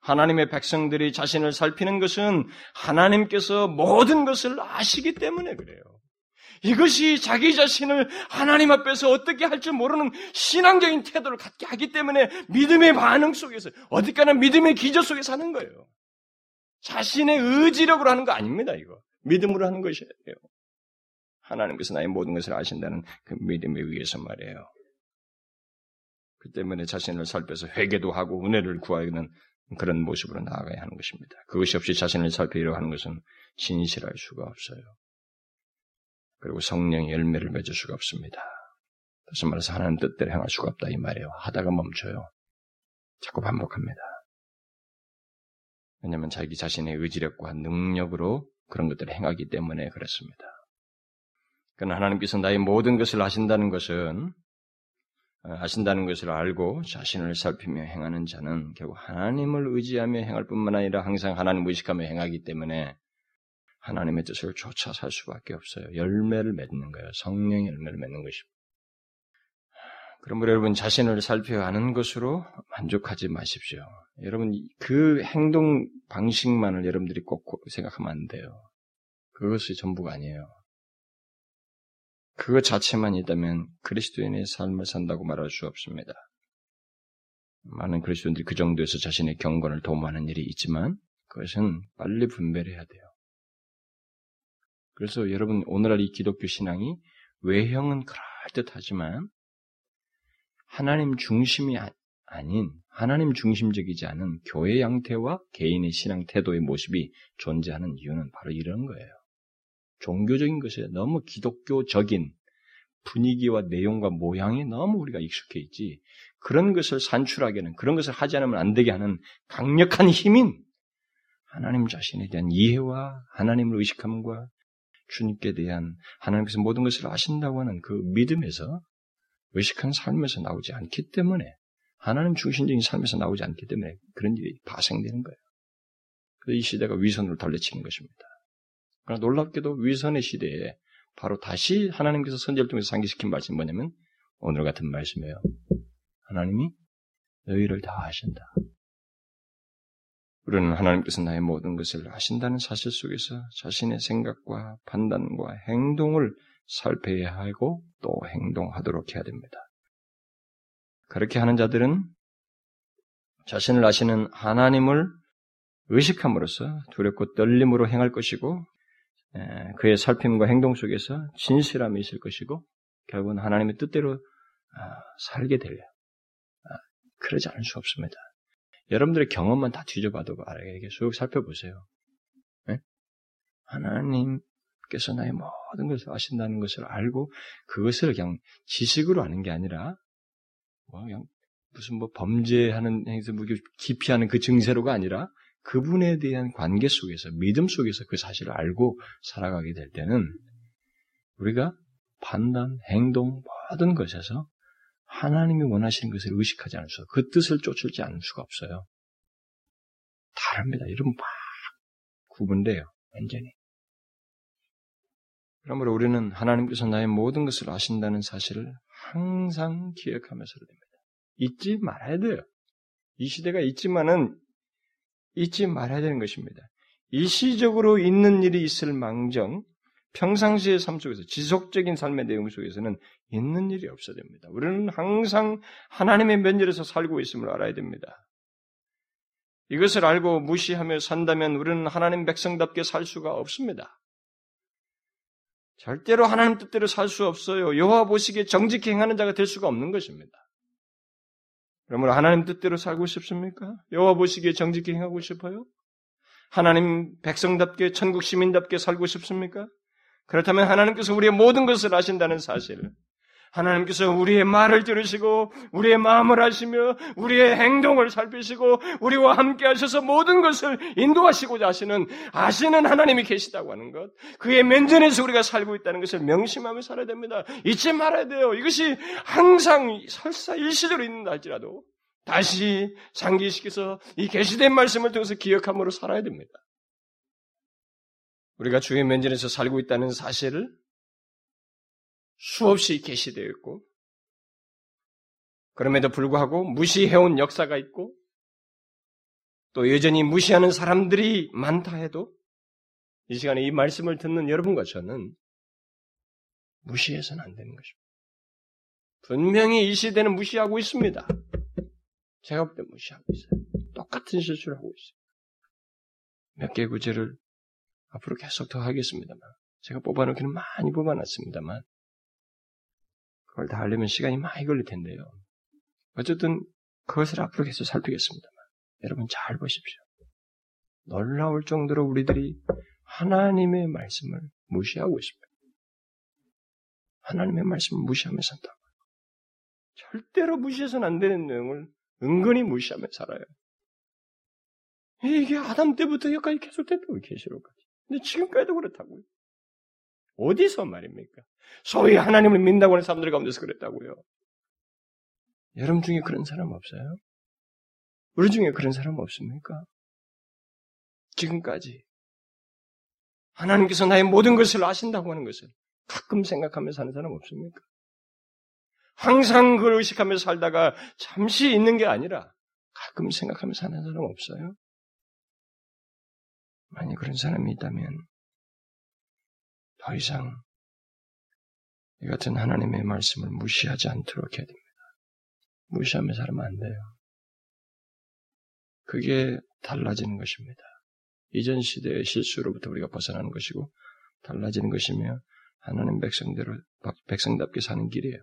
하나님의 백성들이 자신을 살피는 것은 하나님께서 모든 것을 아시기 때문에 그래요. 이것이 자기 자신을 하나님 앞에서 어떻게 할지 모르는 신앙적인 태도를 갖게 하기 때문에 믿음의 반응 속에서 어디까나 믿음의 기저 속에 사는 거예요. 자신의 의지력으로 하는 거 아닙니다, 이거. 믿음으로 하는 것이에요. 하나님께서 나의 모든 것을 아신다는 그 믿음에 의해서 말이에요. 그 때문에 자신을 살펴서 회개도 하고 은혜를 구하는 그런 모습으로 나아가야 하는 것입니다. 그것이 없이 자신을 살피려 하는 것은 진실할 수가 없어요. 그리고 성령의 열매를 맺을 수가 없습니다. 다시 말해서 하나님 뜻대로 행할 수가 없다 이 말이에요. 하다가 멈춰요. 자꾸 반복합니다. 왜냐하면 자기 자신의 의지력과 능력으로 그런 것들을 행하기 때문에 그렇습니다. 그러나 하나님께서 나의 모든 것을 아신다는 것은 아신다는 것을 알고 자신을 살피며 행하는 자는 결국 하나님을 의지하며 행할 뿐만 아니라 항상 하나님 의식하며 행하기 때문에 하나님의 뜻을 쫓아 살 수밖에 없어요. 열매를 맺는 거예요. 성령의 열매를 맺는 것입니다. 그러므로 여러분 자신을 살펴하는 것으로 만족하지 마십시오. 여러분 그 행동 방식만을 여러분들이 꼭 생각하면 안 돼요. 그것이 전부가 아니에요. 그것 자체만 있다면 그리스도인의 삶을 산다고 말할 수 없습니다. 많은 그리스도인들이 그 정도에서 자신의 경건을 도모하는 일이 있지만 그것은 빨리 분별해야 돼요. 그래서 여러분 오늘날 이 기독교 신앙이 외형은 그럴듯하지만 하나님 중심이 아, 아닌 하나님 중심적이지 않은 교회 양태와 개인의 신앙 태도의 모습이 존재하는 이유는 바로 이런 거예요. 종교적인 것에 너무 기독교적인 분위기와 내용과 모양이 너무 우리가 익숙해 있지 그런 것을 산출하게는 그런 것을 하지 않으면 안 되게 하는 강력한 힘인 하나님 자신에 대한 이해와 하나님을 의식함과 주님께 대한 하나님께서 모든 것을 아신다고 하는 그 믿음에서 의식한 삶에서 나오지 않기 때문에 하나님 중심적인 삶에서 나오지 않기 때문에 그런 일이 발생되는 거예요. 이 시대가 위선으로 달래치는 것입니다. 그러나 놀랍게도 위선의 시대에 바로 다시 하나님께서 선제를 통해서 상기시킨 말씀이 뭐냐면 오늘 같은 말씀이에요. 하나님이 너희를 다 아신다. 우리는 하나님께서 나의 모든 것을 아신다는 사실 속에서 자신의 생각과 판단과 행동을 살펴야 하고 또 행동하도록 해야 됩니다. 그렇게 하는 자들은 자신을 아시는 하나님을 의식함으로써 두렵고 떨림으로 행할 것이고 그의 살핌과 행동 속에서 진실함이 있을 것이고 결국은 하나님의 뜻대로 아, 살게 되려 아, 그러지 않을 수 없습니다. 여러분들의 경험만 다 뒤져봐도. 이게 쭉 살펴보세요. 네? 하나님께서 나의 모든 것을 아신다는 것을 알고 그것을 그냥 지식으로 아는 게 아니라 뭐 그냥 무슨 뭐 범죄하는 행위에서 뭐 기피하는 그 증세로가 아니라 그분에 대한 관계 속에서 믿음 속에서 그 사실을 알고 살아가게 될 때는 우리가 판단, 행동 모든 것에서 하나님이 원하시는 것을 의식하지 않을 수, 그 뜻을 쫓을지 않을 수가 없어요. 다릅니다. 이러면 막 구분돼요. 완전히. 그러므로 우리는 하나님께서 나의 모든 것을 아신다는 사실을 항상 기억하면서 됩니다. 잊지 말아야 돼요. 이 시대가 있지만은 잊지 말아야 되는 것입니다. 일시적으로 있는 일이 있을 망정, 평상시의 삶 속에서 지속적인 삶의 내용 속에서는 있는 일이 없어야 됩니다. 우리는 항상 하나님의 면전에서 살고 있음을 알아야 됩니다. 이것을 알고 무시하며 산다면 우리는 하나님 백성답게 살 수가 없습니다. 절대로 하나님 뜻대로 살 수 없어요. 여호와 보시기에 정직히 행하는 자가 될 수가 없는 것입니다. 그러므로 하나님 뜻대로 살고 싶습니까? 여호와 보시기에 정직히 행하고 싶어요? 하나님 백성답게 천국 시민답게 살고 싶습니까? 그렇다면 하나님께서 우리의 모든 것을 아신다는 사실, 하나님께서 우리의 말을 들으시고 우리의 마음을 아시며 우리의 행동을 살피시고 우리와 함께 하셔서 모든 것을 인도하시고자 하시는 아시는 하나님이 계시다고 하는 것, 그의 면전에서 우리가 살고 있다는 것을 명심하며 살아야 됩니다. 잊지 말아야 돼요. 이것이 항상 설사 일시적으로 있는다 할지라도 다시 상기시켜서 이 계시된 말씀을 통해서 기억함으로 살아야 됩니다. 우리가 주의 면전에서 살고 있다는 사실을 수없이 계시되어 있고, 그럼에도 불구하고 무시해온 역사가 있고, 또 여전히 무시하는 사람들이 많다 해도, 이 시간에 이 말씀을 듣는 여러분과 저는 무시해서는 안 되는 것입니다. 분명히 이 시대는 무시하고 있습니다. 제가 볼 때 무시하고 있어요. 똑같은 실수를 하고 있어요. 몇개 구제를 앞으로 계속 더 하겠습니다만, 제가 뽑아놓기는 많이 뽑아놨습니다만, 그걸 다 하려면 시간이 많이 걸릴 텐데요. 어쨌든 그것을 앞으로 계속 살피겠습니다만, 여러분 잘 보십시오. 놀라울 정도로 우리들이 하나님의 말씀을 무시하고 있습니다. 하나님의 말씀을 무시하며 산다고. 절대로 무시해서는 안 되는 내용을 은근히 무시하며 살아요. 이게 아담 때부터 여기까지 계속됐다고 계시록까지. 근데 지금까지도 그렇다고요. 어디서 말입니까? 소위 하나님을 믿는다고 하는 사람들 가운데서 그랬다고요. 여러분 중에 그런 사람 없어요? 우리 중에 그런 사람 없습니까? 지금까지 하나님께서 나의 모든 것을 아신다고 하는 것을 가끔 생각하며 사는 사람 없습니까? 항상 그걸 의식하며 살다가 잠시 있는 게 아니라 가끔 생각하며 사는 사람 없어요? 만약 그런 사람이 있다면 더 이상 이 같은 하나님의 말씀을 무시하지 않도록 해야 됩니다. 무시하며 살면 안 돼요. 그게 달라지는 것입니다. 이전 시대의 실수로부터 우리가 벗어나는 것이고 달라지는 것이며 하나님 백성대로 백성답게 사는 길이에요.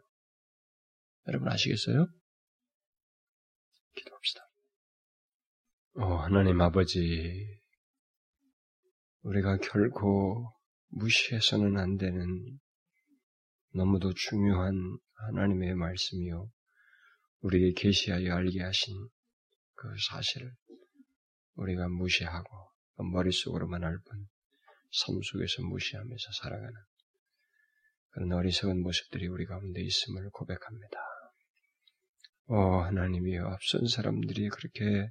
여러분 아시겠어요? 기도합시다. 오, 하나님 아버지, 우리가 결코 무시해서는 안 되는 너무도 중요한 하나님의 말씀이요. 우리에게 계시하여 알게 하신 그 사실을 우리가 무시하고 머릿속으로만 알 뿐, 삶 속에서 무시하면서 살아가는 그런 어리석은 모습들이 우리 가운데 있음을 고백합니다. 오, 하나님이여, 앞선 사람들이 그렇게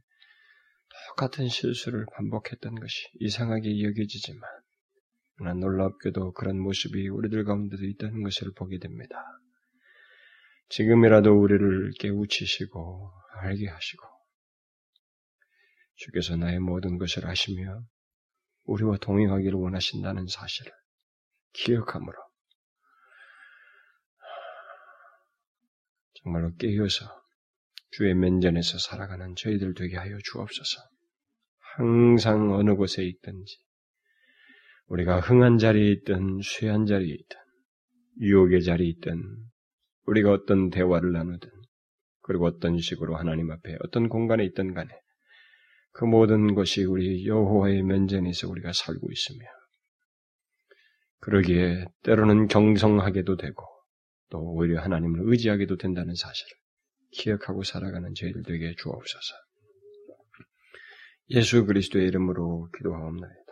똑같은 실수를 반복했던 것이 이상하게 여겨지지만, 그러나 놀랍게도 그런 모습이 우리들 가운데도 있다는 것을 보게 됩니다. 지금이라도 우리를 깨우치시고 알게 하시고 주께서 나의 모든 것을 아시며 우리와 동행하기를 원하신다는 사실을 기억함으로 정말로 깨어서 주의 면전에서 살아가는 저희들 되게 하여 주옵소서. 항상 어느 곳에 있든지 우리가 흥한 자리에 있든 쇠한 자리에 있든 유혹의 자리에 있든 우리가 어떤 대화를 나누든 그리고 어떤 식으로 하나님 앞에 어떤 공간에 있든 간에 그 모든 것이 우리 여호와의 면전에서 우리가 살고 있으며 그러기에 때로는 경성하게도 되고 또 오히려 하나님을 의지하게도 된다는 사실을 기억하고 살아가는 저희들 되게 주옵소서. 예수 그리스도의 이름으로 기도하옵나이다.